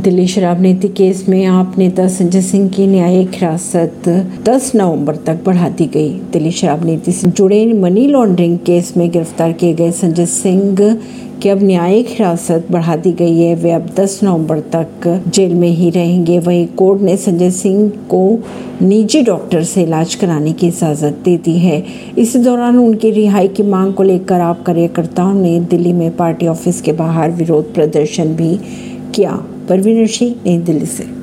दिल्ली शराब नीति केस में आप नेता संजय सिंह की न्यायिक हिरासत 10 नवंबर तक बढ़ा दी गई। दिल्ली शराब नीति से जुड़े मनी लॉन्ड्रिंग केस में गिरफ़्तार किए गए संजय सिंह की अब न्यायिक हिरासत बढ़ा दी गई है। वे अब 10 नवंबर तक जेल में ही रहेंगे। वहीं कोर्ट ने संजय सिंह को निजी डॉक्टर से इलाज कराने की इजाज़त दे दी है। इस दौरान उनकी रिहाई की मांग को लेकर आप कार्यकर्ताओं ने दिल्ली में पार्टी ऑफ़िस के बाहर विरोध प्रदर्शन भी किया। परवीन सिंह नई दिल्ली से